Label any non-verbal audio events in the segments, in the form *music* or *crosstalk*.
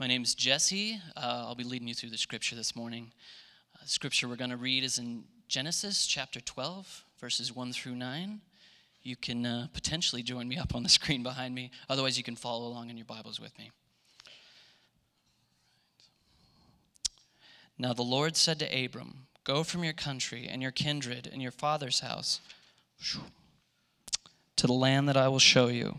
My name is Jesse. Uh, I'll be leading you through the scripture this morning. Uh, the scripture we're going to read is in Genesis chapter 12, verses 1 through 9. You can uh, potentially join me up on the *laughs* screen behind me. Otherwise, you can follow along in your Bibles with me. Now the Lord said to Abram, Go from your country and your kindred and your father's house to the land that I will show you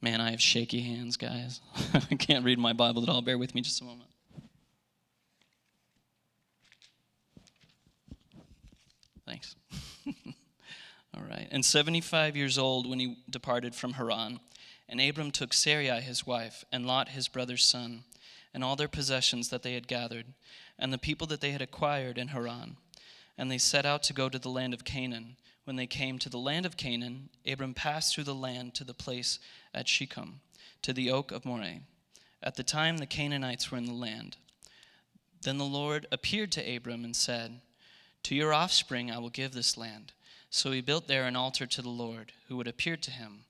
Man, I have shaky hands, guys. *laughs* I can't read my Bible at all. Bear with me just a moment. Thanks. *laughs* all right. And 75 years old when he departed from Haran. And Abram took Sarai his wife, and Lot his brother's son, and all their possessions that they had gathered, and the people that they had acquired in Haran. And they set out to go to the land of Canaan. When they came to the land of Canaan, Abram passed through the land to the place at Shechem, to the oak of Moreh. At the time the Canaanites were in the land. Then the Lord appeared to Abram and said, To your offspring I will give this land. So he built there an altar to the Lord, who would appear to him.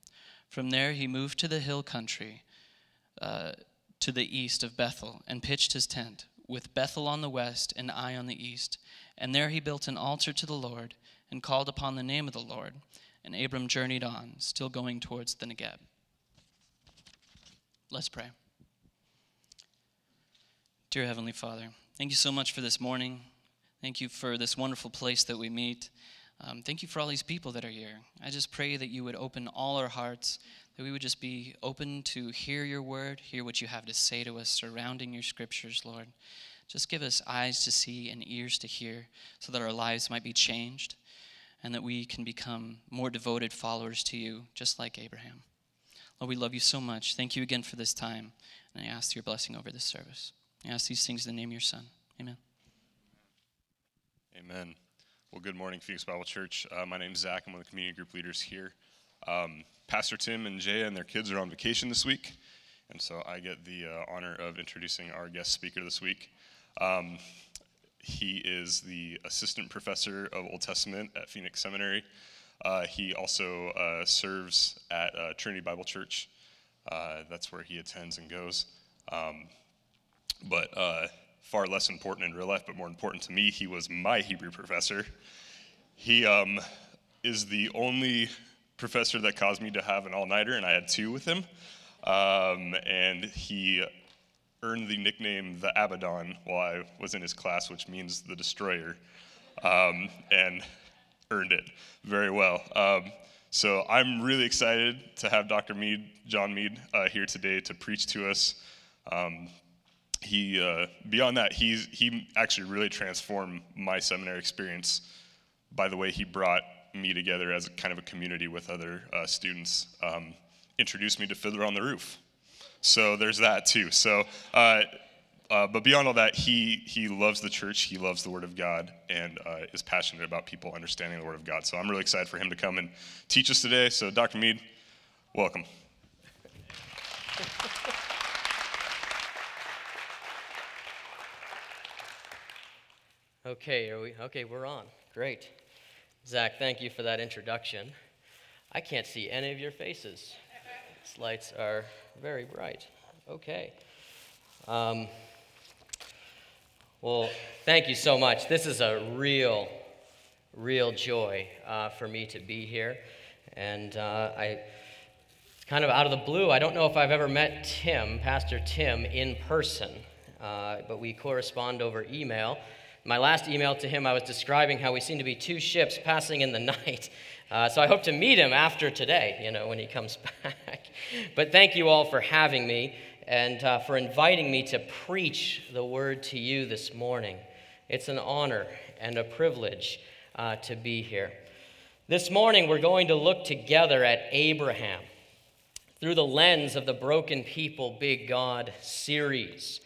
From there he moved to the hill country, uh, to the east of Bethel, and pitched his tent, with Bethel on the west and Ai on the east. And there he built an altar to the Lord and called upon the name of the Lord. And Abram journeyed on, still going towards the Negeb. Let's pray. Dear Heavenly Father, thank you so much for this morning. Thank you for this wonderful place that we meet. Um, thank you for all these people that are here. I just pray that you would open all our hearts, that we would just be open to hear your word, hear what you have to say to us surrounding your scriptures, Lord. Just give us eyes to see and ears to hear so that our lives might be changed and that we can become more devoted followers to you, just like Abraham. Lord, we love you so much. Thank you again for this time. And I ask your blessing over this service. I ask these things in the name of your Son. Amen. Amen. Well, good morning, Phoenix Bible Church. Uh, my name is Zach. I'm one of the community group leaders here. Um, Pastor Tim and Jaya and their kids are on vacation this week, and so I get the uh, honor of introducing our guest speaker this week. Um, he is the assistant professor of Old Testament at Phoenix Seminary. Uh, he also uh, serves at uh, Trinity Bible Church. Uh, that's where he attends and goes. Um, but uh, far less important in real life, but more important to me, he was my Hebrew professor. He um, is the only professor that caused me to have an all nighter, and I had two with him. Um, and he earned the nickname the Abaddon while I was in his class, which means the destroyer, um, and earned it very well. Um, so I'm really excited to have Dr. Meade, John Meade, uh, here today to preach to us. Um, he, uh, beyond that, he's, he actually really transformed my seminary experience by the way he brought me together as kind of a community with other uh, students. Um, introduced me to Fiddler on the Roof. So there's that too. So, uh, uh, but beyond all that, he he loves the church. He loves the Word of God and uh, is passionate about people understanding the Word of God. So I'm really excited for him to come and teach us today. So Dr. Meade, welcome. Okay, are we? Okay, we're on. Great. Zach, thank you for that introduction. I can't see any of your faces. These lights are very bright. Okay. Um, well, thank you so much. This is a real, real joy uh, for me to be here. And uh, I, kind of out of the blue, I don't know if I've ever met Tim, Pastor Tim, in person, uh, but we correspond over email. My last email to him, I was describing how we seem to be two ships passing in the *laughs* night. Uh, so I hope to meet him after today, you know, when he comes *laughs* back. but thank you all for having me and uh, for inviting me to preach the word to you this morning. It's an honor and a privilege uh, to be here. This morning, we're going to look together at Abraham through the lens of the Broken People Big God series.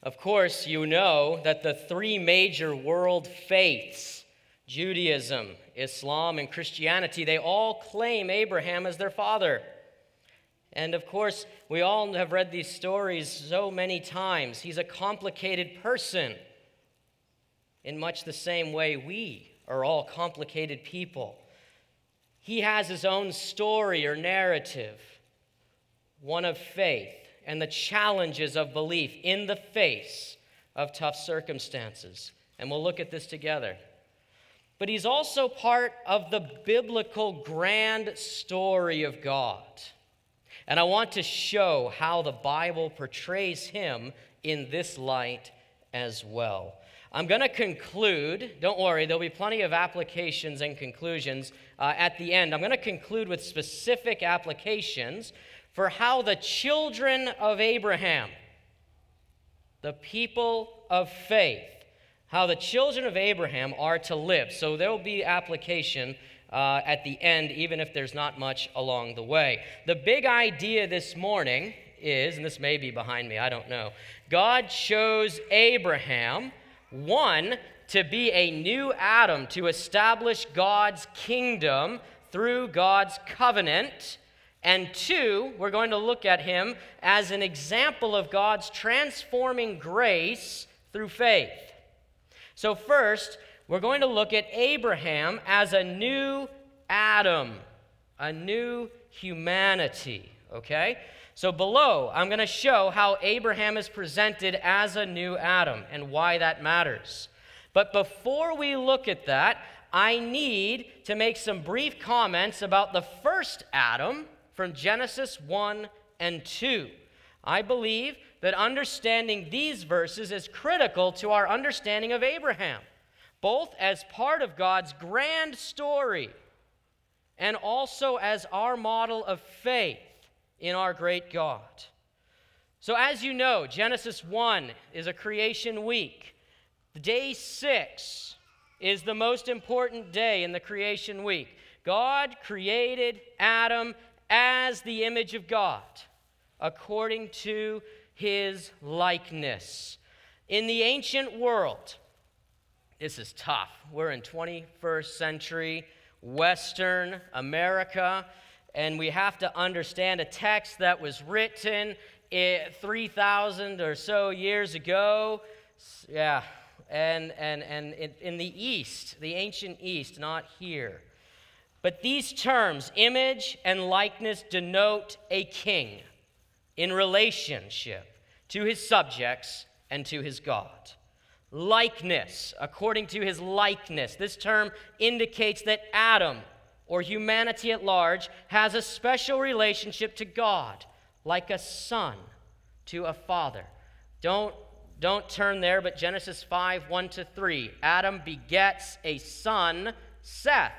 Of course, you know that the three major world faiths Judaism, Islam, and Christianity they all claim Abraham as their father. And of course, we all have read these stories so many times. He's a complicated person in much the same way we are all complicated people. He has his own story or narrative, one of faith and the challenges of belief in the face of tough circumstances. And we'll look at this together. But he's also part of the biblical grand story of God. And I want to show how the Bible portrays him in this light as well. I'm going to conclude. Don't worry, there'll be plenty of applications and conclusions uh, at the end. I'm going to conclude with specific applications for how the children of Abraham, the people of faith, how the children of Abraham are to live. So there will be application uh, at the end, even if there's not much along the way. The big idea this morning is, and this may be behind me, I don't know. God chose Abraham, one, to be a new Adam, to establish God's kingdom through God's covenant. And two, we're going to look at him as an example of God's transforming grace through faith. So, first, we're going to look at Abraham as a new Adam, a new humanity, okay? So, below, I'm going to show how Abraham is presented as a new Adam and why that matters. But before we look at that, I need to make some brief comments about the first Adam from Genesis 1 and 2. I believe that understanding these verses is critical to our understanding of Abraham, both as part of God's grand story and also as our model of faith in our great God. So, as you know, Genesis 1 is a creation week. Day 6 is the most important day in the creation week. God created Adam as the image of God, according to his likeness. In the ancient world, this is tough. We're in 21st century Western America, and we have to understand a text that was written eh, 3,000 or so years ago. Yeah, and, and, and in, in the East, the ancient East, not here. But these terms, image and likeness, denote a king in relationship to his subjects and to his God. Likeness, according to his likeness, this term indicates that Adam, or humanity at large, has a special relationship to God, like a son to a father. Don't, don't turn there, but Genesis 5 1 to 3. Adam begets a son, Seth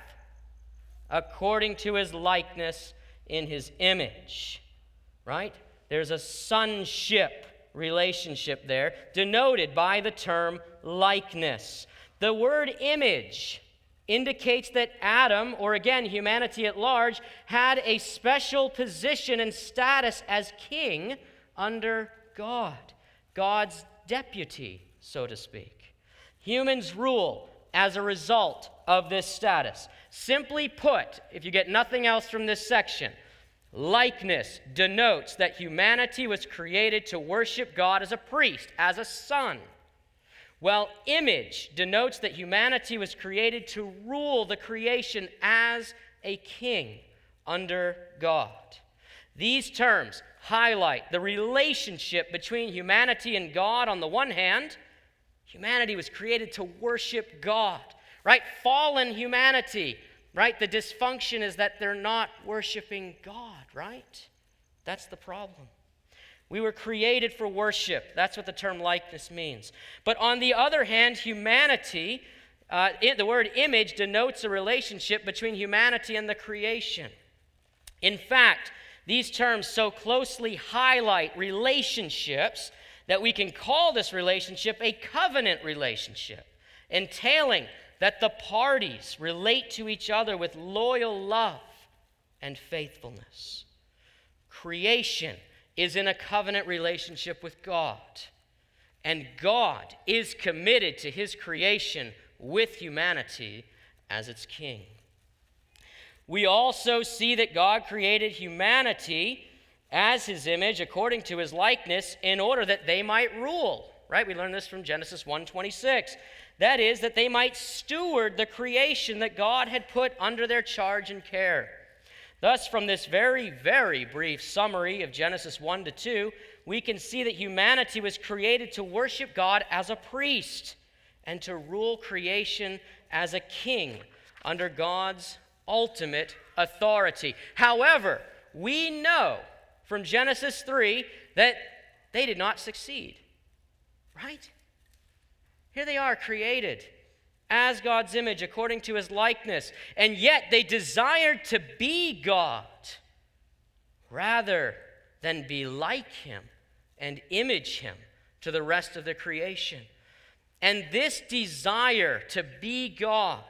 according to his likeness in his image. Right? There's a sonship relationship there, denoted by the term likeness. The word image indicates that Adam, or again humanity at large, had a special position and status as king under God, God's deputy, so to speak. Humans rule as a result of this status. Simply put, if you get nothing else from this section, likeness denotes that humanity was created to worship God as a priest, as a son. Well, image denotes that humanity was created to rule the creation as a king under God. These terms highlight the relationship between humanity and God on the one hand. Humanity was created to worship God right? Fallen humanity, right? The dysfunction is that they're not worshiping God, right? That's the problem. We were created for worship. That's what the term likeness means. But on the other hand, humanity, uh, the word image denotes a relationship between humanity and the creation. In fact, these terms so closely highlight relationships that we can call this relationship a covenant relationship, entailing that the parties relate to each other with loyal love and faithfulness. Creation is in a covenant relationship with God. and God is committed to his creation with humanity as its king. We also see that God created humanity as his image according to his likeness in order that they might rule right we learn this from genesis 1.26 that is that they might steward the creation that god had put under their charge and care thus from this very very brief summary of genesis 1 to 2 we can see that humanity was created to worship god as a priest and to rule creation as a king under god's ultimate authority however we know from Genesis 3 that they did not succeed. Right? Here they are created as God's image according to his likeness, and yet they desired to be God rather than be like him and image him to the rest of the creation. And this desire to be God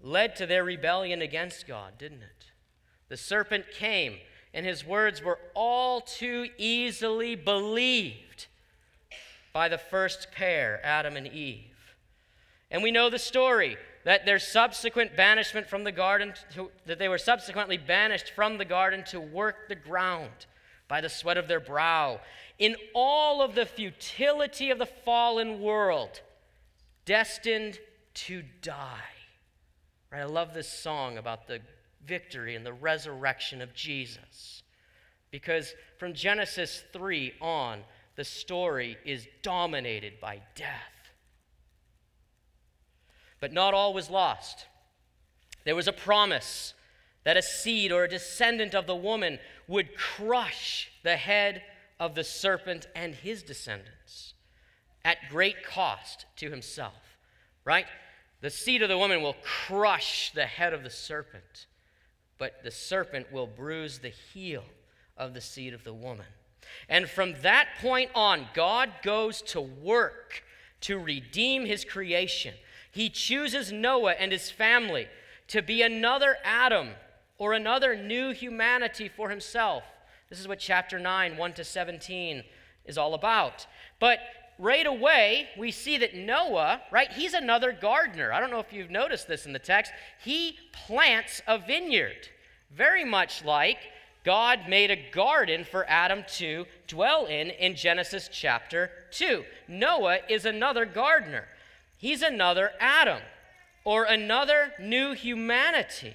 led to their rebellion against God, didn't it? The serpent came and his words were all too easily believed by the first pair, Adam and Eve. And we know the story that their subsequent banishment from the garden, to, that they were subsequently banished from the garden to work the ground by the sweat of their brow. In all of the futility of the fallen world, destined to die. Right? I love this song about the victory and the resurrection of Jesus. Because from Genesis 3 on, the story is dominated by death. But not all was lost. There was a promise that a seed or a descendant of the woman would crush the head of the serpent and his descendants at great cost to himself, right? The seed of the woman will crush the head of the serpent but the serpent will bruise the heel of the seed of the woman. And from that point on, God goes to work to redeem his creation. He chooses Noah and his family to be another Adam or another new humanity for himself. This is what chapter 9, 1 to 17 is all about. But right away, we see that Noah, right, he's another gardener. I don't know if you've noticed this in the text. He plants a vineyard, very much like God made a garden for Adam to dwell in in Genesis chapter 2. Noah is another gardener, he's another Adam or another new humanity.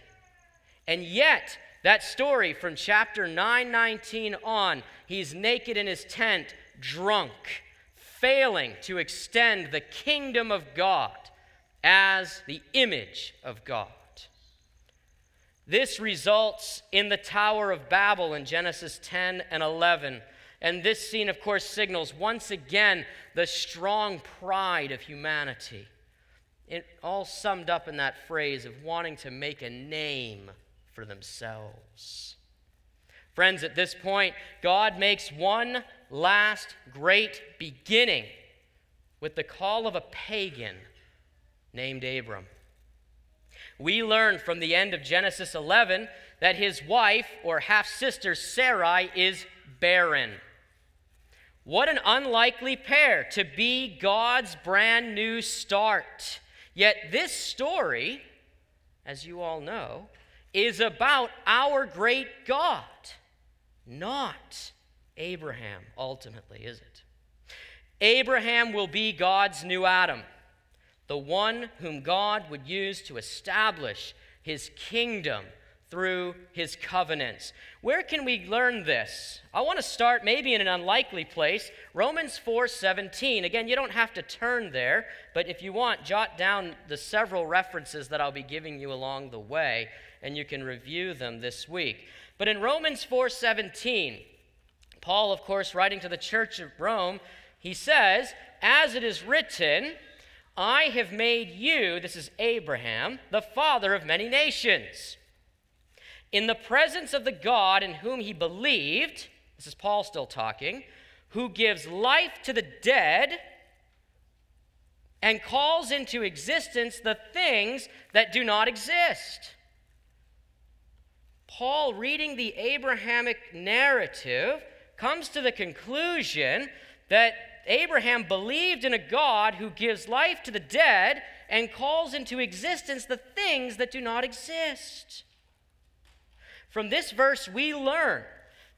And yet, that story from chapter 919 on, he's naked in his tent, drunk failing to extend the kingdom of God as the image of God. This results in the Tower of Babel in Genesis 10 and 11. And this scene, of course, signals once again the strong pride of humanity. It all summed up in that phrase of wanting to make a name for themselves. Friends, at this point, God makes one last great beginning with the call of a pagan named Abram. We learn from the end of Genesis 11 that his wife or half sister Sarai is barren. What an unlikely pair to be God's brand new start. Yet this story, as you all know, is about our great God, not Abraham, ultimately, is it? Abraham will be God's new Adam, the one whom God would use to establish his kingdom through his covenants. Where can we learn this? I want to start maybe in an unlikely place, Romans 4:17. Again, you don't have to turn there, but if you want, jot down the several references that I'll be giving you along the way and you can review them this week. But in Romans 4:17, Paul, of course, writing to the church of Rome, he says, As it is written, I have made you, this is Abraham, the father of many nations. In the presence of the God in whom he believed, this is Paul still talking, who gives life to the dead and calls into existence the things that do not exist. Paul, reading the Abrahamic narrative, comes to the conclusion that Abraham believed in a God who gives life to the dead and calls into existence the things that do not exist. From this verse, we learn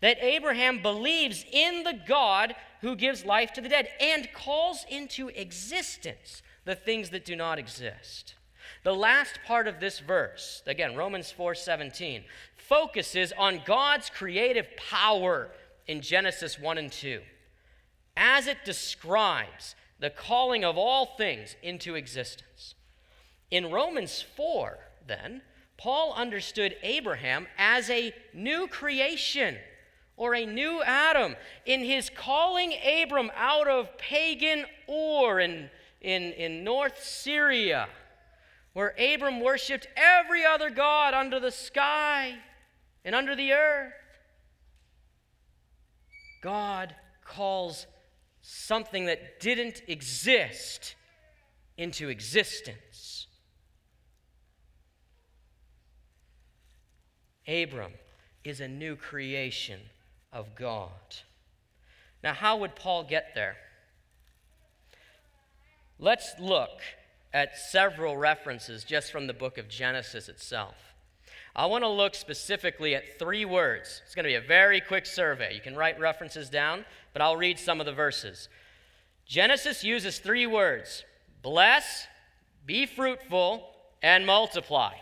that Abraham believes in the God who gives life to the dead and calls into existence the things that do not exist. The last part of this verse, again, Romans 4:17, focuses on God's creative power in Genesis 1 and 2 as it describes the calling of all things into existence. In Romans 4, then, Paul understood Abraham as a new creation or a new Adam in his calling Abram out of pagan Ur in, in, in North Syria, where Abram worshiped every other god under the sky and under the earth. God calls something that didn't exist into existence. Abram is a new creation of God. Now, how would Paul get there? Let's look at several references just from the book of Genesis itself. I want to look specifically at three words. It's going to be a very quick survey. You can write references down, but I'll read some of the verses. Genesis uses three words bless, be fruitful, and multiply.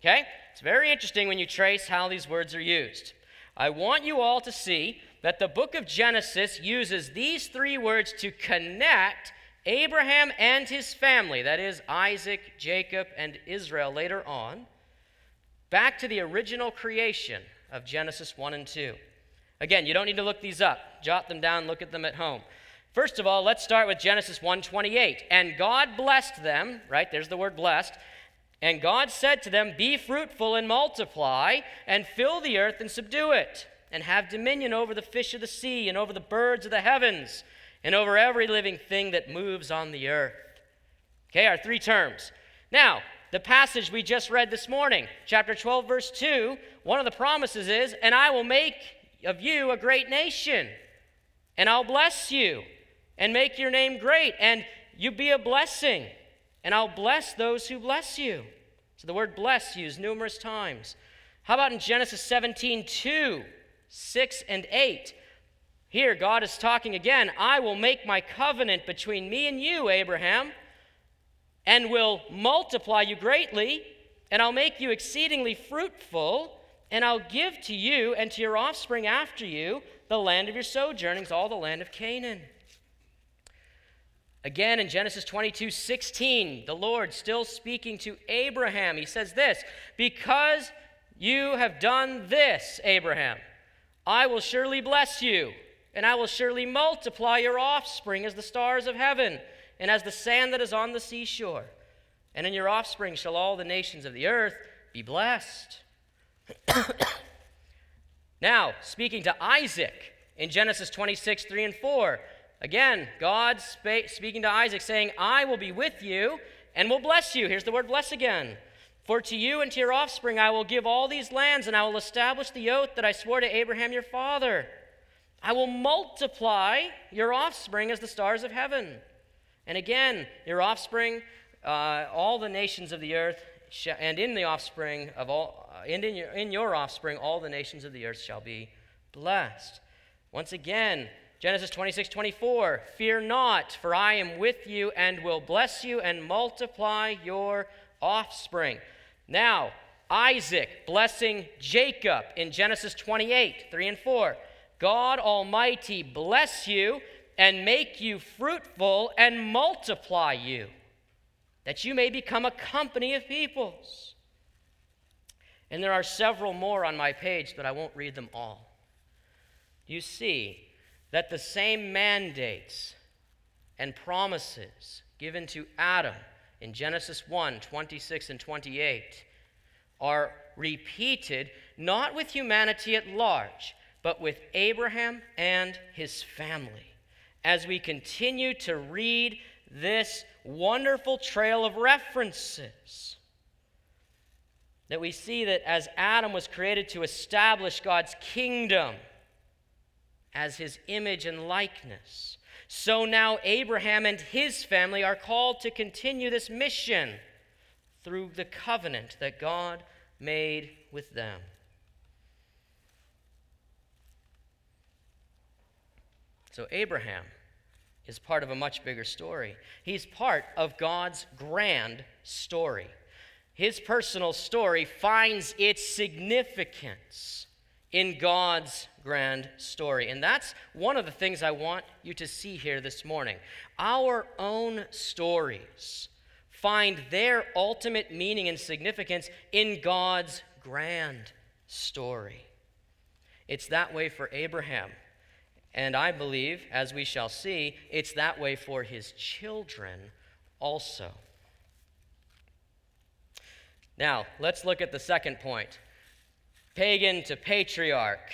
Okay? It's very interesting when you trace how these words are used. I want you all to see that the book of Genesis uses these three words to connect Abraham and his family, that is, Isaac, Jacob, and Israel later on, back to the original creation of Genesis 1 and 2. Again, you don't need to look these up. Jot them down, look at them at home. First of all, let's start with Genesis 1:28. And God blessed them, right? There's the word blessed. And God said to them, Be fruitful and multiply, and fill the earth and subdue it, and have dominion over the fish of the sea, and over the birds of the heavens, and over every living thing that moves on the earth. Okay, our three terms. Now, the passage we just read this morning, chapter 12, verse 2, one of the promises is, And I will make of you a great nation, and I'll bless you, and make your name great, and you be a blessing, and I'll bless those who bless you. So the word bless used numerous times. How about in Genesis 17, 2, 6, and 8? Here, God is talking again. I will make my covenant between me and you, Abraham and will multiply you greatly, and I'll make you exceedingly fruitful, and I'll give to you and to your offspring after you the land of your sojournings, all the land of Canaan. Again, in Genesis 22 16, the Lord still speaking to Abraham, he says this Because you have done this, Abraham, I will surely bless you, and I will surely multiply your offspring as the stars of heaven and as the sand that is on the seashore. And in your offspring shall all the nations of the earth be blessed. *coughs* now, speaking to Isaac in Genesis 26, 3 and 4, again, God speaking to Isaac, saying, I will be with you and will bless you. Here's the word bless again. For to you and to your offspring I will give all these lands, and I will establish the oath that I swore to Abraham your father. I will multiply your offspring as the stars of heaven and again, your offspring, uh, all the nations of the earth, and in the offspring of all, Uh, and in your, in your offspring, all the nations of the earth shall be blessed. Once again, Genesis 26, 24, fear not, for I am with you and will bless you and multiply your offspring. Now, Isaac blessing Jacob in Genesis 28, 3 and 4. God Almighty bless you and make you fruitful and multiply you, that you may become a company of peoples. And there are several more on my page, but I won't read them all. You see that the same mandates and promises given to Adam in Genesis 1 26 and 28 are repeated not with humanity at large, but with Abraham and his family as we continue to read this wonderful trail of references. That we see that as Adam was created to establish God's kingdom as his image and likeness, So now Abraham and his family are called to continue this mission through the covenant that God made with them. So Abraham is part of a much bigger story. He's part of God's grand story. His personal story finds its significance in God's grand story. And that's one of the things I want you to see here this morning. Our own stories find their ultimate meaning and significance in God's grand story. It's that way for Abraham. And I believe, as we shall see, it's that way for his children also. Now, let's look at the second point pagan to patriarch,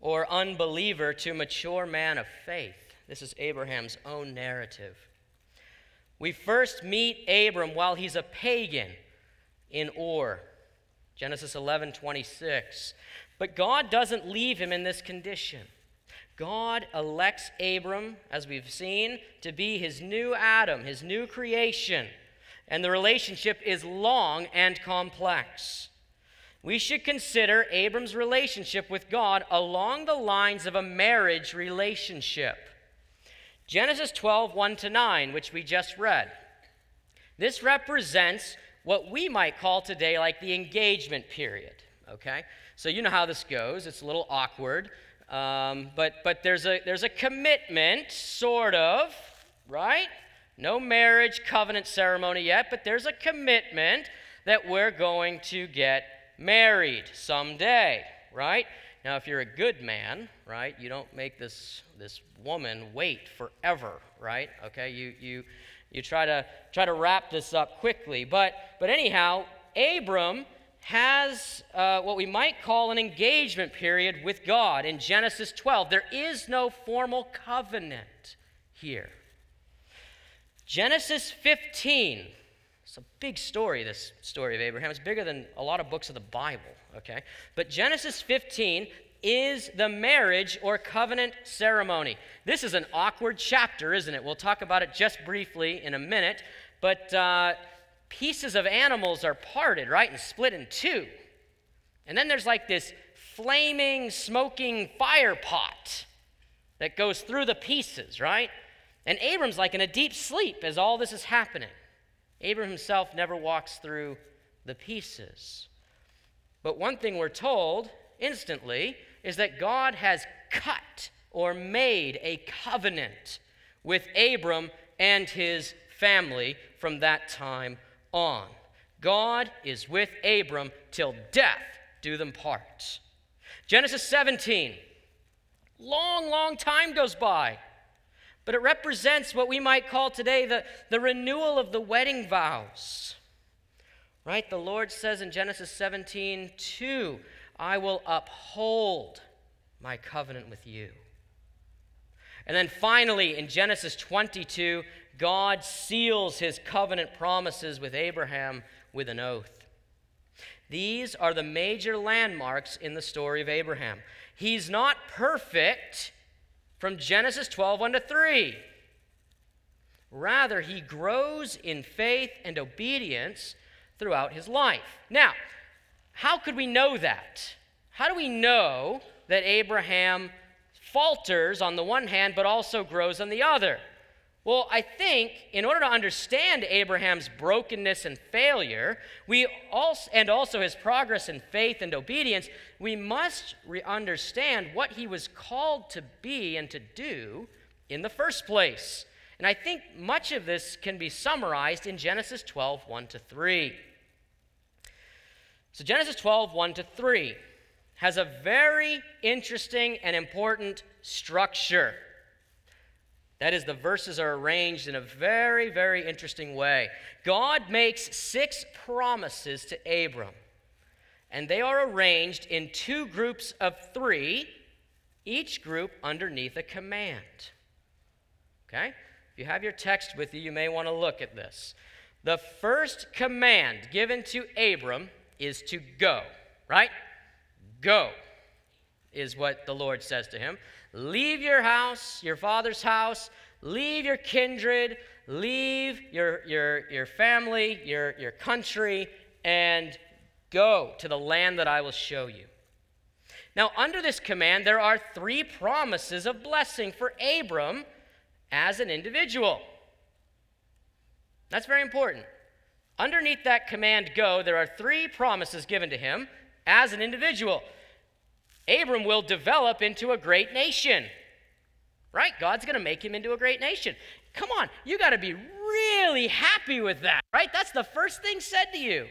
or unbeliever to mature man of faith. This is Abraham's own narrative. We first meet Abram while he's a pagan in Ur. Genesis 11 26. But God doesn't leave him in this condition. God elects Abram, as we've seen, to be his new Adam, his new creation. And the relationship is long and complex. We should consider Abram's relationship with God along the lines of a marriage relationship. Genesis 12, 1 to 9, which we just read. This represents what we might call today like the engagement period, okay? So you know how this goes. It's a little awkward. Um, but but there's, a, there's a commitment, sort of, right? No marriage covenant ceremony yet, but there's a commitment that we're going to get married someday, right? Now, if you're a good man, right, you don't make this, this woman wait forever, right? Okay, you, you, you try, to, try to wrap this up quickly. But, but anyhow, Abram has uh, what we might call an engagement period with God in Genesis 12. There is no formal covenant here. Genesis 15. It's a big story, this story of Abraham. It's bigger than a lot of books of the Bible, okay? But Genesis 15 is the marriage or covenant ceremony. This is an awkward chapter, isn't it? We'll talk about it just briefly in a minute. But uh, pieces of animals are parted, right, and split in two. And then there's like this flaming, smoking fire pot that goes through the pieces, right? And Abram's like in a deep sleep as all this is happening. Abram himself never walks through the pieces. But one thing we're told instantly is that God has cut or made a covenant with Abram and his family from that time on. God is with Abram till death do them part. Genesis 17. Long, long time goes by, but it represents what we might call today the, the renewal of the wedding vows. Right? The Lord says in Genesis 17, 2, I will uphold my covenant with you. And then finally, in Genesis 22, God seals his covenant promises with Abraham with an oath. These are the major landmarks in the story of Abraham. He's not perfect from Genesis 12 1 to 3. Rather, he grows in faith and obedience throughout his life. Now, how could we know that? How do we know that Abraham falters on the one hand, but also grows on the other? Well, I think in order to understand Abraham's brokenness and failure, we also, and also his progress in faith and obedience, we must re- understand what he was called to be and to do in the first place. And I think much of this can be summarized in Genesis 12, 1 to 3. So, Genesis 12, 1 to 3 has a very interesting and important structure. That is, the verses are arranged in a very, very interesting way. God makes six promises to Abram, and they are arranged in two groups of three, each group underneath a command. Okay? If you have your text with you, you may want to look at this. The first command given to Abram is to go, right? Go is what the Lord says to him. Leave your house, your father's house, leave your kindred, leave your, your, your family, your, your country, and go to the land that I will show you. Now, under this command, there are three promises of blessing for Abram as an individual. That's very important. Underneath that command, go, there are three promises given to him as an individual. Abram will develop into a great nation. Right? God's going to make him into a great nation. Come on, you got to be really happy with that, right? That's the first thing said to you.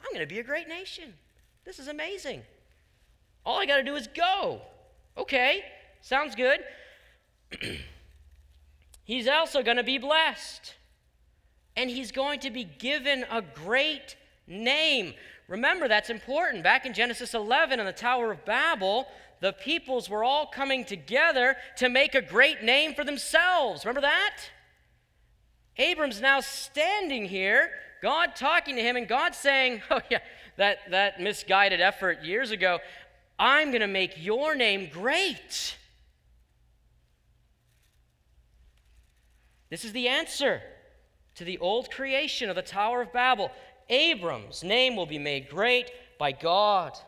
I'm going to be a great nation. This is amazing. All I got to do is go. Okay, sounds good. *clears throat* he's also going to be blessed. And he's going to be given a great name. Remember, that's important. Back in Genesis 11 in the Tower of Babel, the peoples were all coming together to make a great name for themselves. Remember that? Abram's now standing here, God talking to him, and God saying, *laughs* Oh, yeah, that, that misguided effort years ago, I'm going to make your name great. This is the answer to the old creation of the Tower of Babel. Abram's name will be made great by God.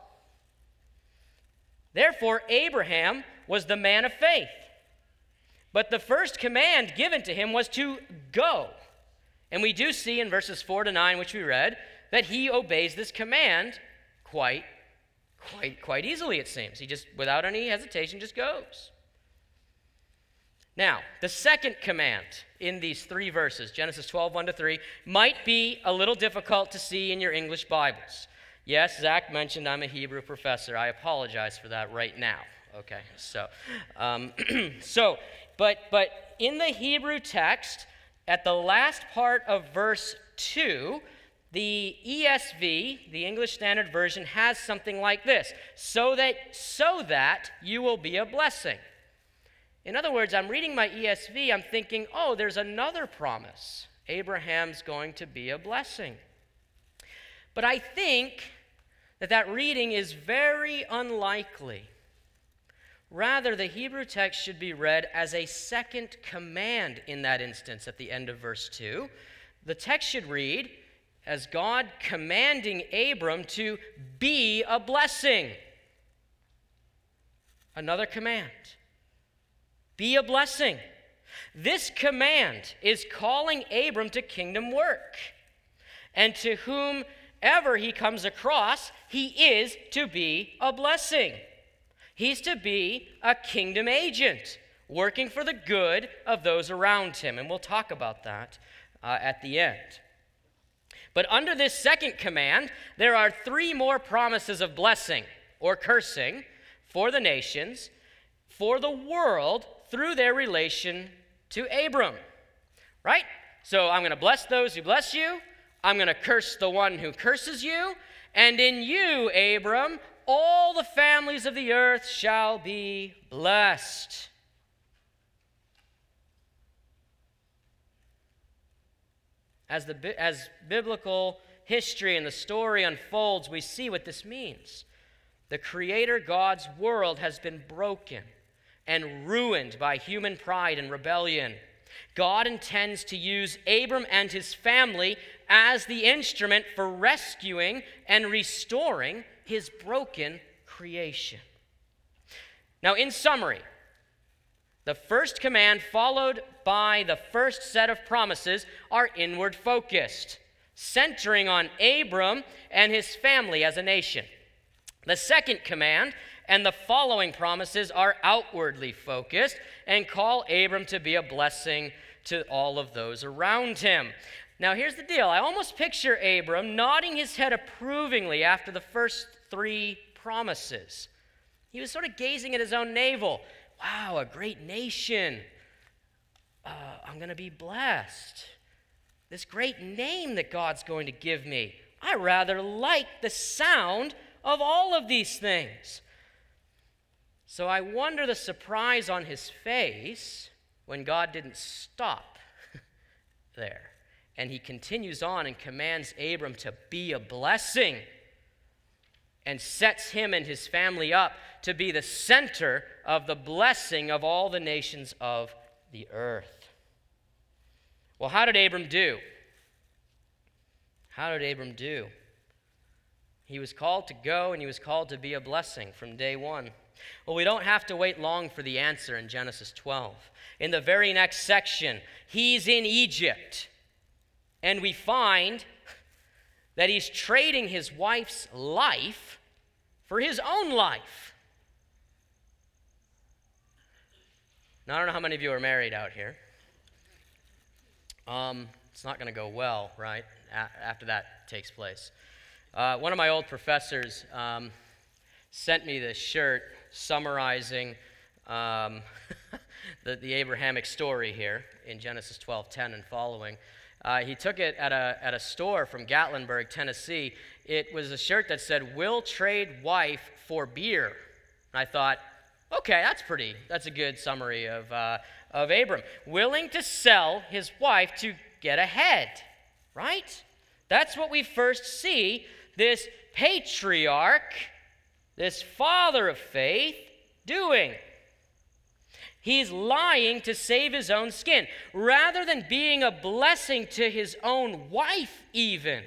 Therefore, Abraham was the man of faith. But the first command given to him was to go. And we do see in verses 4 to 9, which we read, that he obeys this command quite, quite, quite easily, it seems. He just, without any hesitation, just goes. Now, the second command in these three verses, Genesis 12, 1 to 3, might be a little difficult to see in your English Bibles. Yes, Zach mentioned I'm a Hebrew professor. I apologize for that right now. Okay, so, um, *clears throat* so, but, but in the Hebrew text, at the last part of verse 2, the ESV, the English Standard Version, has something like this so that, so that you will be a blessing. In other words, I'm reading my ESV, I'm thinking, oh, there's another promise. Abraham's going to be a blessing. But I think that that reading is very unlikely. Rather, the Hebrew text should be read as a second command in that instance at the end of verse 2. The text should read as God commanding Abram to be a blessing. Another command. Be a blessing. This command is calling Abram to kingdom work. And to whomever he comes across, he is to be a blessing. He's to be a kingdom agent, working for the good of those around him. And we'll talk about that uh, at the end. But under this second command, there are three more promises of blessing or cursing for the nations, for the world, through their relation to Abram. Right? So I'm going to bless those who bless you. I'm going to curse the one who curses you. And in you, Abram, all the families of the earth shall be blessed. As, the, as biblical history and the story unfolds, we see what this means. The Creator God's world has been broken and ruined by human pride and rebellion. God intends to use Abram and his family as the instrument for rescuing and restoring his broken creation. Now, in summary, the first command, followed by the first set of promises, are inward focused, centering on Abram and his family as a nation. The second command and the following promises are outwardly focused and call Abram to be a blessing to all of those around him. Now, here's the deal I almost picture Abram nodding his head approvingly after the first three promises. He was sort of gazing at his own navel. Wow, a great nation. Uh, I'm going to be blessed. This great name that God's going to give me. I rather like the sound of all of these things. So I wonder the surprise on his face when God didn't stop *laughs* there. And he continues on and commands Abram to be a blessing. and sets him and his family up to be the center of the blessing of all the nations of the earth. Well, how did Abram do? How did Abram do? He was called to go and he was called to be a blessing from day one. Well, we don't have to wait long for the answer in Genesis 12. In the very next section, he's in Egypt. And we find that he's trading his wife's life for his own life. Now, I don't know how many of you are married out here. Um, it's not going to go well, right, a- after that takes place. Uh, one of my old professors um, sent me this shirt summarizing um, *laughs* the, the Abrahamic story here in Genesis 12:10 and following. Uh, he took it at a, at a store from Gatlinburg, Tennessee. It was a shirt that said, Will trade wife for beer. And I thought, okay, that's pretty, that's a good summary of, uh, of Abram. Willing to sell his wife to get ahead, right? That's what we first see this patriarch, this father of faith, doing. He's lying to save his own skin rather than being a blessing to his own wife, even.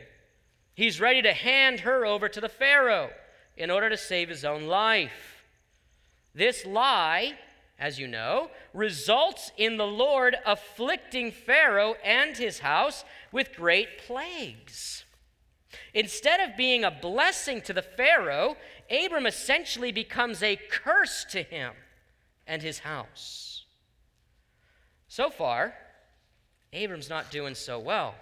He's ready to hand her over to the Pharaoh in order to save his own life. This lie, as you know, results in the Lord afflicting Pharaoh and his house with great plagues. Instead of being a blessing to the Pharaoh, Abram essentially becomes a curse to him and his house. So far, Abram's not doing so well.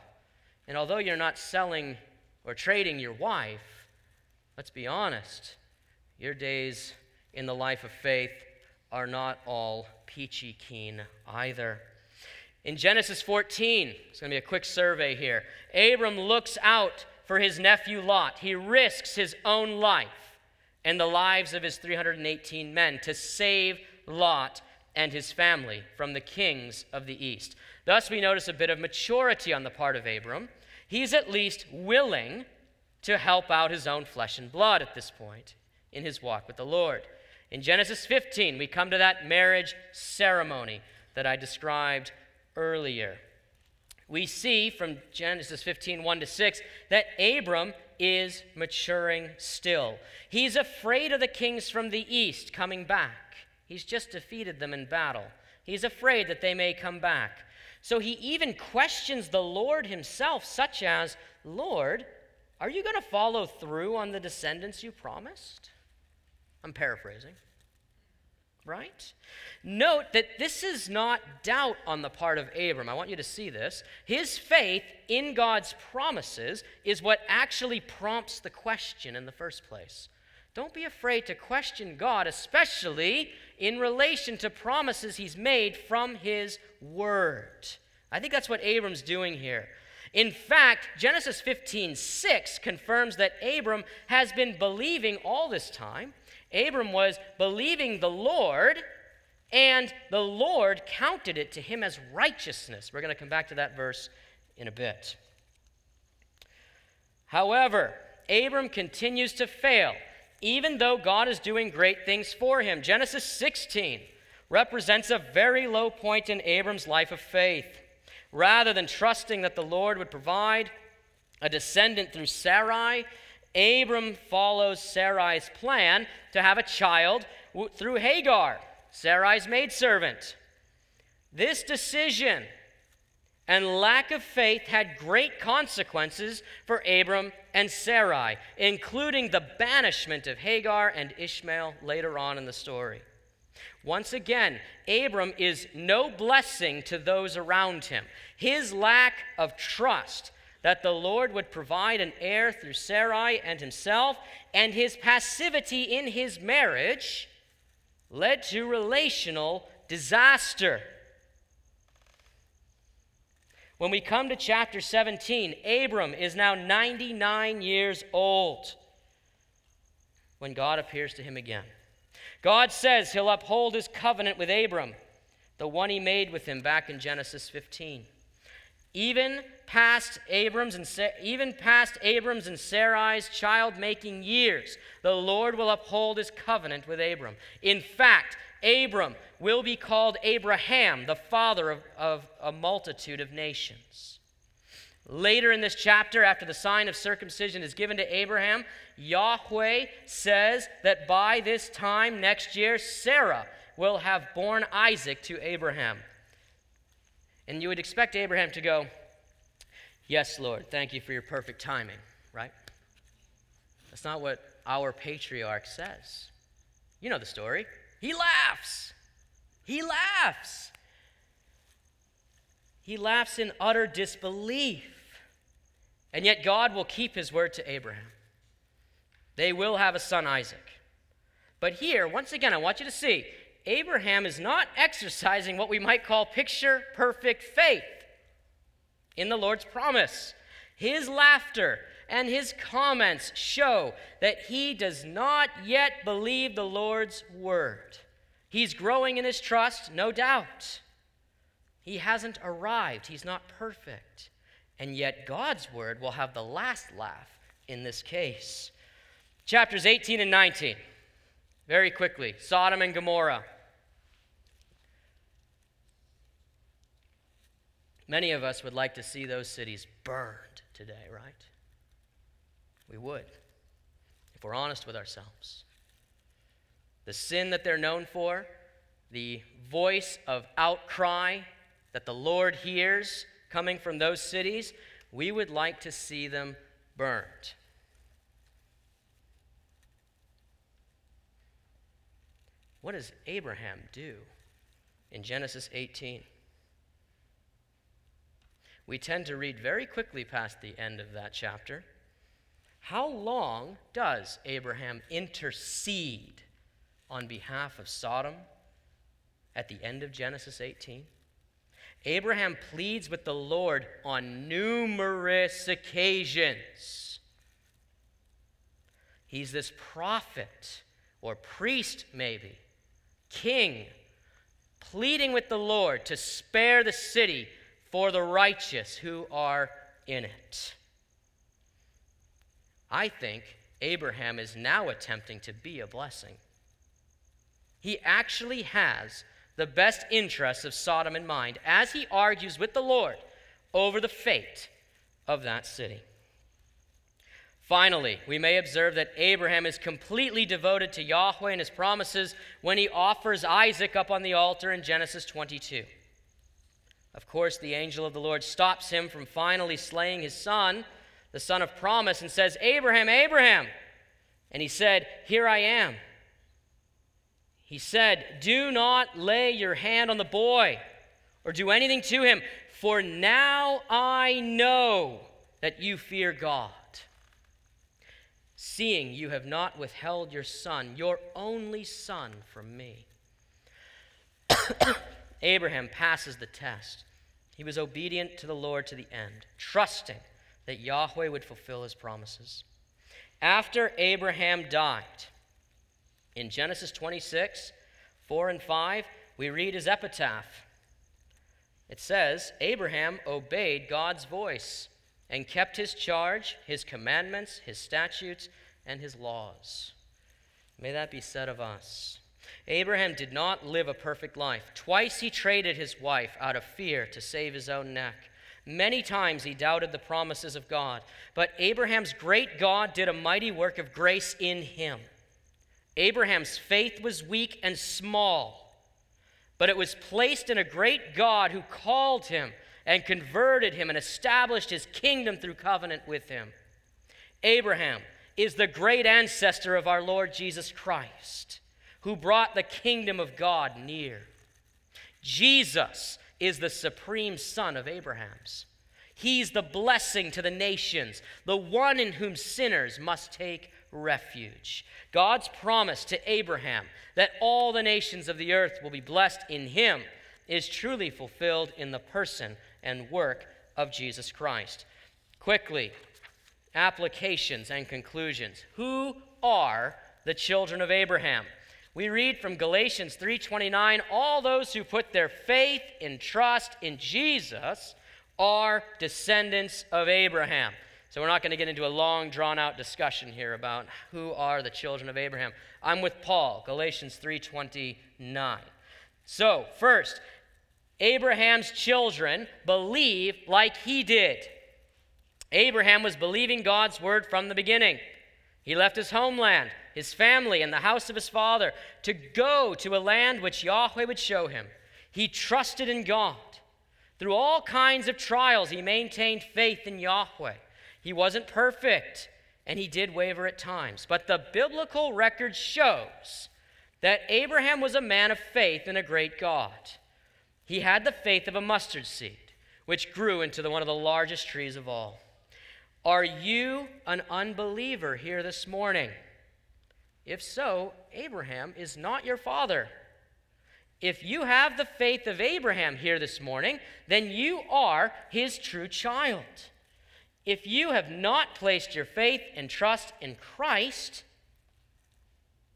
And although you're not selling or trading your wife, let's be honest, your days in the life of faith are not all peachy keen either. In Genesis 14, it's going to be a quick survey here. Abram looks out for his nephew Lot. He risks his own life and the lives of his 318 men to save Lot and his family from the kings of the east. Thus, we notice a bit of maturity on the part of Abram. He's at least willing to help out his own flesh and blood at this point in his walk with the Lord. In Genesis 15, we come to that marriage ceremony that I described earlier. We see from Genesis 15, 1 to 6, that Abram is maturing still. He's afraid of the kings from the east coming back. He's just defeated them in battle. He's afraid that they may come back. So he even questions the Lord himself, such as, Lord, are you going to follow through on the descendants you promised? I'm paraphrasing. Right? Note that this is not doubt on the part of Abram. I want you to see this. His faith in God's promises is what actually prompts the question in the first place. Don't be afraid to question God, especially in relation to promises he's made from his word. I think that's what Abram's doing here. In fact, Genesis 15 6 confirms that Abram has been believing all this time. Abram was believing the Lord, and the Lord counted it to him as righteousness. We're going to come back to that verse in a bit. However, Abram continues to fail even though God is doing great things for him. Genesis 16 represents a very low point in Abram's life of faith. Rather than trusting that the Lord would provide a descendant through Sarai, Abram follows Sarai's plan to have a child through Hagar, Sarai's maidservant. This decision and lack of faith had great consequences for Abram and Sarai, including the banishment of Hagar and Ishmael later on in the story. Once again, Abram is no blessing to those around him. His lack of trust that the Lord would provide an heir through Sarai and himself, and his passivity in his marriage led to relational disaster. When we come to chapter 17, Abram is now 99 years old when God appears to him again. God says he'll uphold his covenant with Abram, the one he made with him back in Genesis 15. Even past Abram's and even past Abram's and Sarai's child-making years, the Lord will uphold his covenant with Abram. In fact, Abram will be called Abraham, the father of, of a multitude of nations. Later in this chapter, after the sign of circumcision is given to Abraham, Yahweh says that by this time next year, Sarah will have borne Isaac to Abraham. And you would expect Abraham to go, Yes, Lord, thank you for your perfect timing, right? That's not what our patriarch says. You know the story. He laughs. He laughs. He laughs in utter disbelief. And yet God will keep his word to Abraham. They will have a son, Isaac. But here, once again, I want you to see Abraham is not exercising what we might call picture perfect faith in the Lord's promise. His laughter and his comments show that he does not yet believe the Lord's word. He's growing in his trust, no doubt. He hasn't arrived, he's not perfect. And yet, God's word will have the last laugh in this case. Chapters 18 and 19. Very quickly Sodom and Gomorrah. Many of us would like to see those cities burned today, right? We would, if we're honest with ourselves. The sin that they're known for, the voice of outcry that the Lord hears coming from those cities, we would like to see them burned. What does Abraham do in Genesis 18? We tend to read very quickly past the end of that chapter. How long does Abraham intercede on behalf of Sodom at the end of Genesis 18? Abraham pleads with the Lord on numerous occasions. He's this prophet or priest, maybe, king, pleading with the Lord to spare the city for the righteous who are in it. I think Abraham is now attempting to be a blessing. He actually has the best interests of Sodom in mind as he argues with the Lord over the fate of that city. Finally, we may observe that Abraham is completely devoted to Yahweh and his promises when he offers Isaac up on the altar in Genesis 22. Of course, the angel of the Lord stops him from finally slaying his son, the son of promise, and says, Abraham, Abraham. And he said, Here I am. He said, Do not lay your hand on the boy or do anything to him, for now I know that you fear God seeing you have not withheld your son, your only son, from me. *coughs* Abraham passes the test. He was obedient to the Lord to the end, trusting that Yahweh would fulfill his promises. After Abraham died, in Genesis 26, 4 and 5, we read his epitaph. It says, Abraham obeyed God's voice and kept his charge, his commandments, his statutes, and his laws. May that be said of us. Abraham did not live a perfect life. Twice he traded his wife out of fear to save his own neck. Many times he doubted the promises of God. But Abraham's great God did a mighty work of grace in him. Abraham's faith was weak and small, but it was placed in a great God who called him and converted him and established his kingdom through covenant with him. Abraham is the great ancestor of our Lord Jesus Christ, who brought the kingdom of God near. Jesus is the supreme son of Abraham's. He's the blessing to the nations, the one in whom sinners must take refuge. God's promise to Abraham that all the nations of the earth will be blessed in him is truly fulfilled in the person and work of Jesus Christ. Quickly, applications and conclusions. Who are the children of Abraham? We read from Galatians 3:29, all those who put their faith and trust in Jesus are descendants of Abraham. So we're not going to get into a long drawn out discussion here about who are the children of Abraham. I'm with Paul, Galatians 3:29. So, first, Abraham's children believe like he did. Abraham was believing God's word from the beginning. He left his homeland, his family, and the house of his father to go to a land which Yahweh would show him. He trusted in God. Through all kinds of trials, he maintained faith in Yahweh. He wasn't perfect, and he did waver at times. But the biblical record shows that Abraham was a man of faith in a great God. He had the faith of a mustard seed, which grew into the, one of the largest trees of all. Are you an unbeliever here this morning? If so, Abraham is not your father. If you have the faith of Abraham here this morning, then you are his true child. If you have not placed your faith and trust in Christ,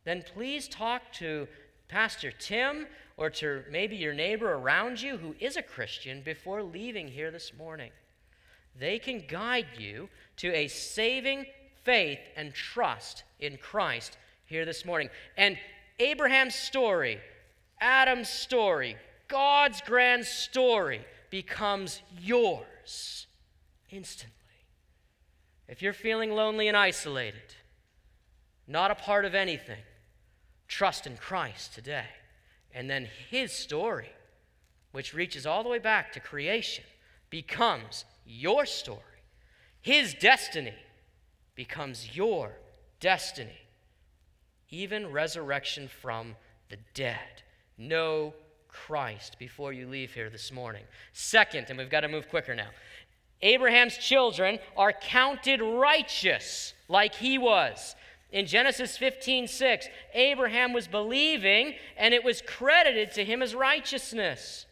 then please talk to Pastor Tim or to maybe your neighbor around you who is a Christian before leaving here this morning. They can guide you to a saving faith and trust in Christ here this morning. And Abraham's story, Adam's story, God's grand story becomes yours instantly. If you're feeling lonely and isolated, not a part of anything, trust in Christ today. And then his story, which reaches all the way back to creation, becomes your story. His destiny becomes your destiny. Even resurrection from the dead. Know Christ before you leave here this morning. Second, and we've got to move quicker now. Abraham's children are counted righteous like he was. In Genesis 15 6, Abraham was believing and it was credited to him as righteousness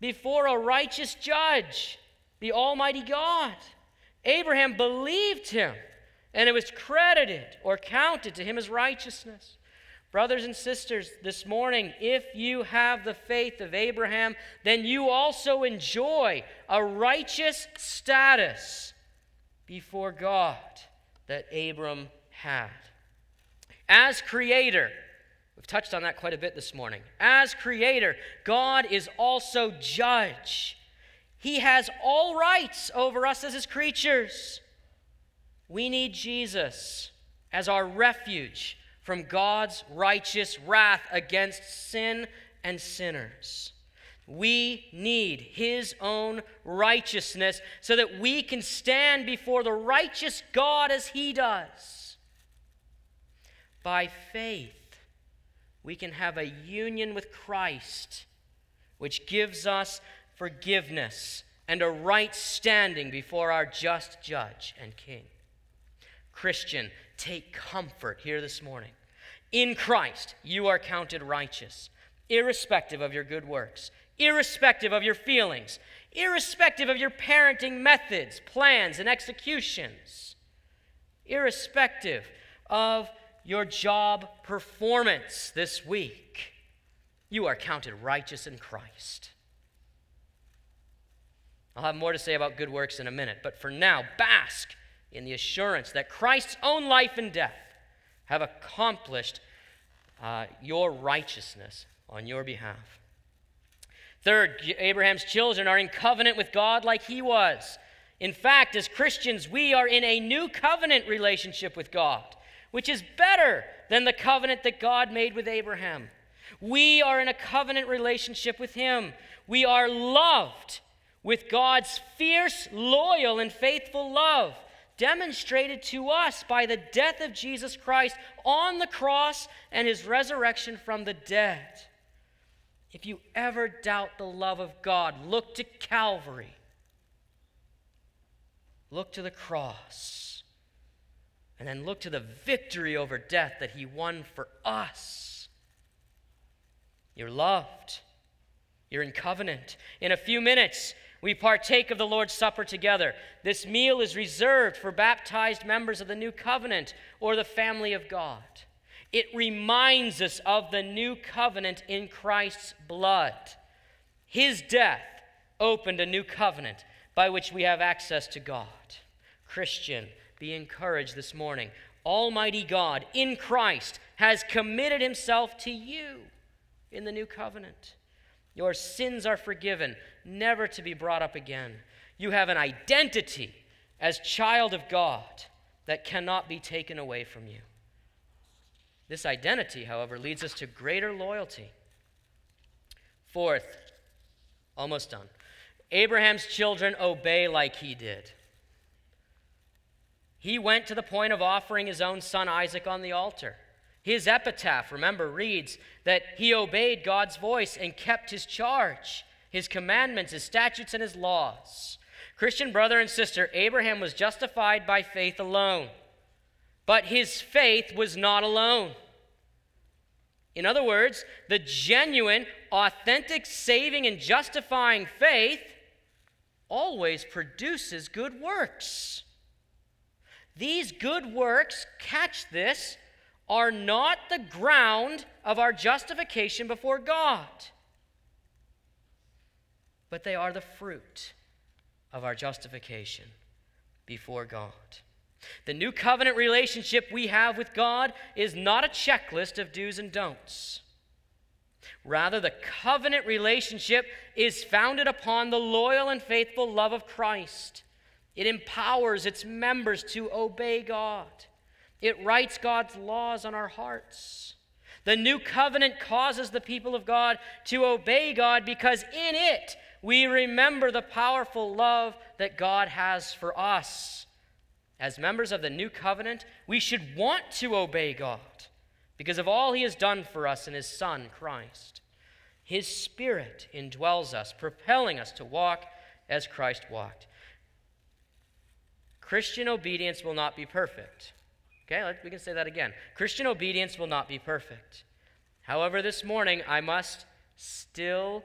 before a righteous judge, the Almighty God. Abraham believed him and it was credited or counted to him as righteousness. Brothers and sisters, this morning, if you have the faith of Abraham, then you also enjoy a righteous status before God that Abram had. As creator, we've touched on that quite a bit this morning. As creator, God is also judge. He has all rights over us as his creatures. We need Jesus as our refuge from God's righteous wrath against sin and sinners. We need His own righteousness so that we can stand before the righteous God as He does. By faith, we can have a union with Christ, which gives us forgiveness and a right standing before our just judge and king. Christian, take comfort here this morning. In Christ, you are counted righteous, irrespective of your good works, irrespective of your feelings, irrespective of your parenting methods, plans, and executions, irrespective of your job performance this week. You are counted righteous in Christ. I'll have more to say about good works in a minute, but for now, bask in the assurance that Christ's own life and death have accomplished uh, your righteousness on your behalf. Third, Abraham's children are in covenant with God like he was. In fact, as Christians, we are in a new covenant relationship with God, which is better than the covenant that God made with Abraham. We are in a covenant relationship with him. We are loved with God's fierce, loyal, and faithful love demonstrated to us by the death of Jesus Christ on the cross and his resurrection from the dead. If you ever doubt the love of God, look to Calvary. Look to the cross. And then look to the victory over death that he won for us. You're loved. You're in covenant. In a few minutes, we partake of the Lord's Supper together. This meal is reserved for baptized members of the new covenant or the family of God. It reminds us of the new covenant in Christ's blood. His death opened a new covenant. by which we have access to God. Christian, be encouraged this morning. Almighty God in Christ has committed himself to you in the new covenant. Your sins are forgiven, never to be brought up again. You have an identity as child of God that cannot be taken away from you. This identity, however, leads us to greater loyalty. Fourth, almost done. Abraham's children obey like he did. He went to the point of offering his own son Isaac on the altar. His epitaph, remember, reads that he obeyed God's voice and kept his charge, his commandments, his statutes, and his laws. Christian brother and sister, Abraham was justified by faith alone, but his faith was not alone. In other words, the genuine, authentic, saving, and justifying faith always produces good works. These good works, catch this, are not the ground of our justification before God, but they are the fruit of our justification before God. The new covenant relationship we have with God is not a checklist of do's and don'ts. Rather, the covenant relationship is founded upon the loyal and faithful love of Christ. It empowers its members to obey God. It writes God's laws on our hearts. The new covenant causes the people of God to obey God because in it we remember the powerful love that God has for us. As members of the new covenant, we should want to obey God because of all he has done for us in his Son, Christ. His Spirit indwells us, propelling us to walk as Christ walked. Christian obedience will not be perfect. Okay, we can say that again. Christian obedience will not be perfect. However, this morning I must still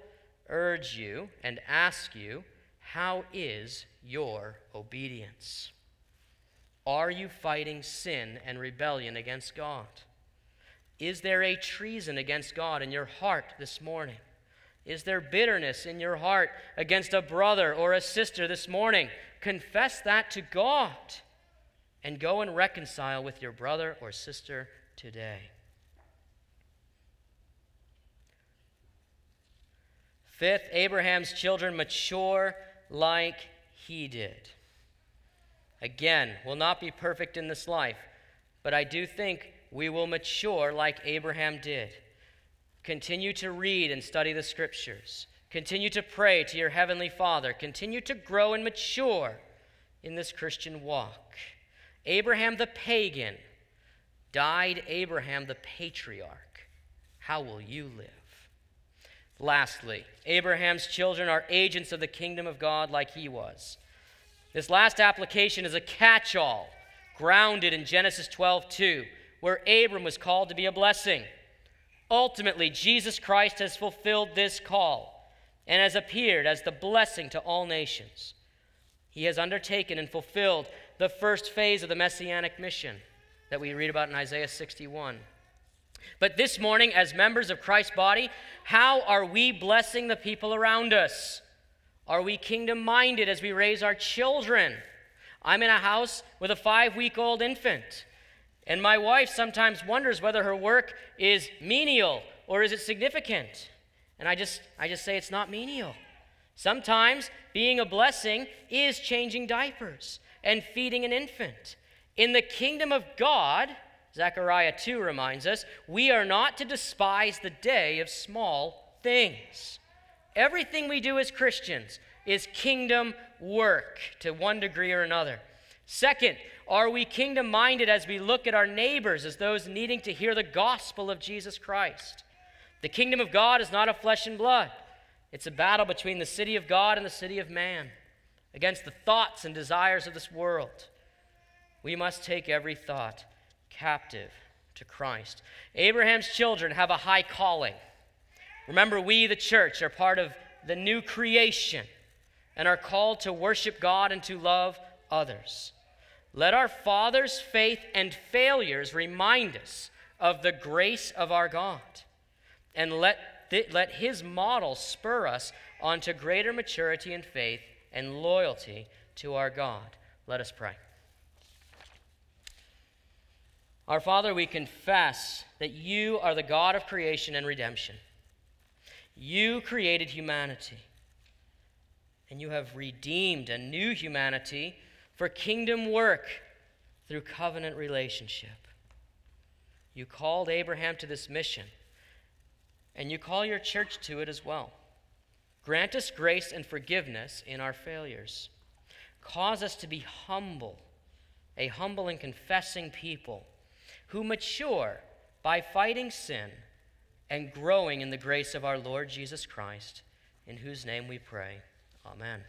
urge you and ask you how is your obedience? Are you fighting sin and rebellion against God? Is there a treason against God in your heart this morning? Is there bitterness in your heart against a brother or a sister this morning? Confess that to God and go and reconcile with your brother or sister today. Fifth, Abraham's children mature like he did. Again, will not be perfect in this life, but I do think we will mature like Abraham did. Continue to read and study the scriptures. Continue to pray to your heavenly Father. Continue to grow and mature in this Christian walk. Abraham the pagan died Abraham the patriarch. How will you live? Lastly, Abraham's children are agents of the kingdom of God like he was. This last application is a catch all grounded in Genesis 12 2, where Abram was called to be a blessing. Ultimately, Jesus Christ has fulfilled this call and has appeared as the blessing to all nations. He has undertaken and fulfilled the first phase of the messianic mission that we read about in Isaiah 61. But this morning, as members of Christ's body, how are we blessing the people around us? Are we kingdom minded as we raise our children? I'm in a house with a five week old infant, and my wife sometimes wonders whether her work is menial or is it significant. And I just, I just say it's not menial. Sometimes being a blessing is changing diapers and feeding an infant. In the kingdom of God, Zechariah 2 reminds us, we are not to despise the day of small things. Everything we do as Christians is kingdom work to one degree or another. Second, are we kingdom minded as we look at our neighbors as those needing to hear the gospel of Jesus Christ? The kingdom of God is not of flesh and blood, it's a battle between the city of God and the city of man against the thoughts and desires of this world. We must take every thought captive to Christ. Abraham's children have a high calling. Remember, we, the church, are part of the new creation and are called to worship God and to love others. Let our Father's faith and failures remind us of the grace of our God, and let, th- let His model spur us onto greater maturity in faith and loyalty to our God. Let us pray. Our Father, we confess that you are the God of creation and redemption. You created humanity, and you have redeemed a new humanity for kingdom work through covenant relationship. You called Abraham to this mission, and you call your church to it as well. Grant us grace and forgiveness in our failures. Cause us to be humble, a humble and confessing people who mature by fighting sin and growing in the grace of our Lord Jesus Christ, in whose name we pray. Amen.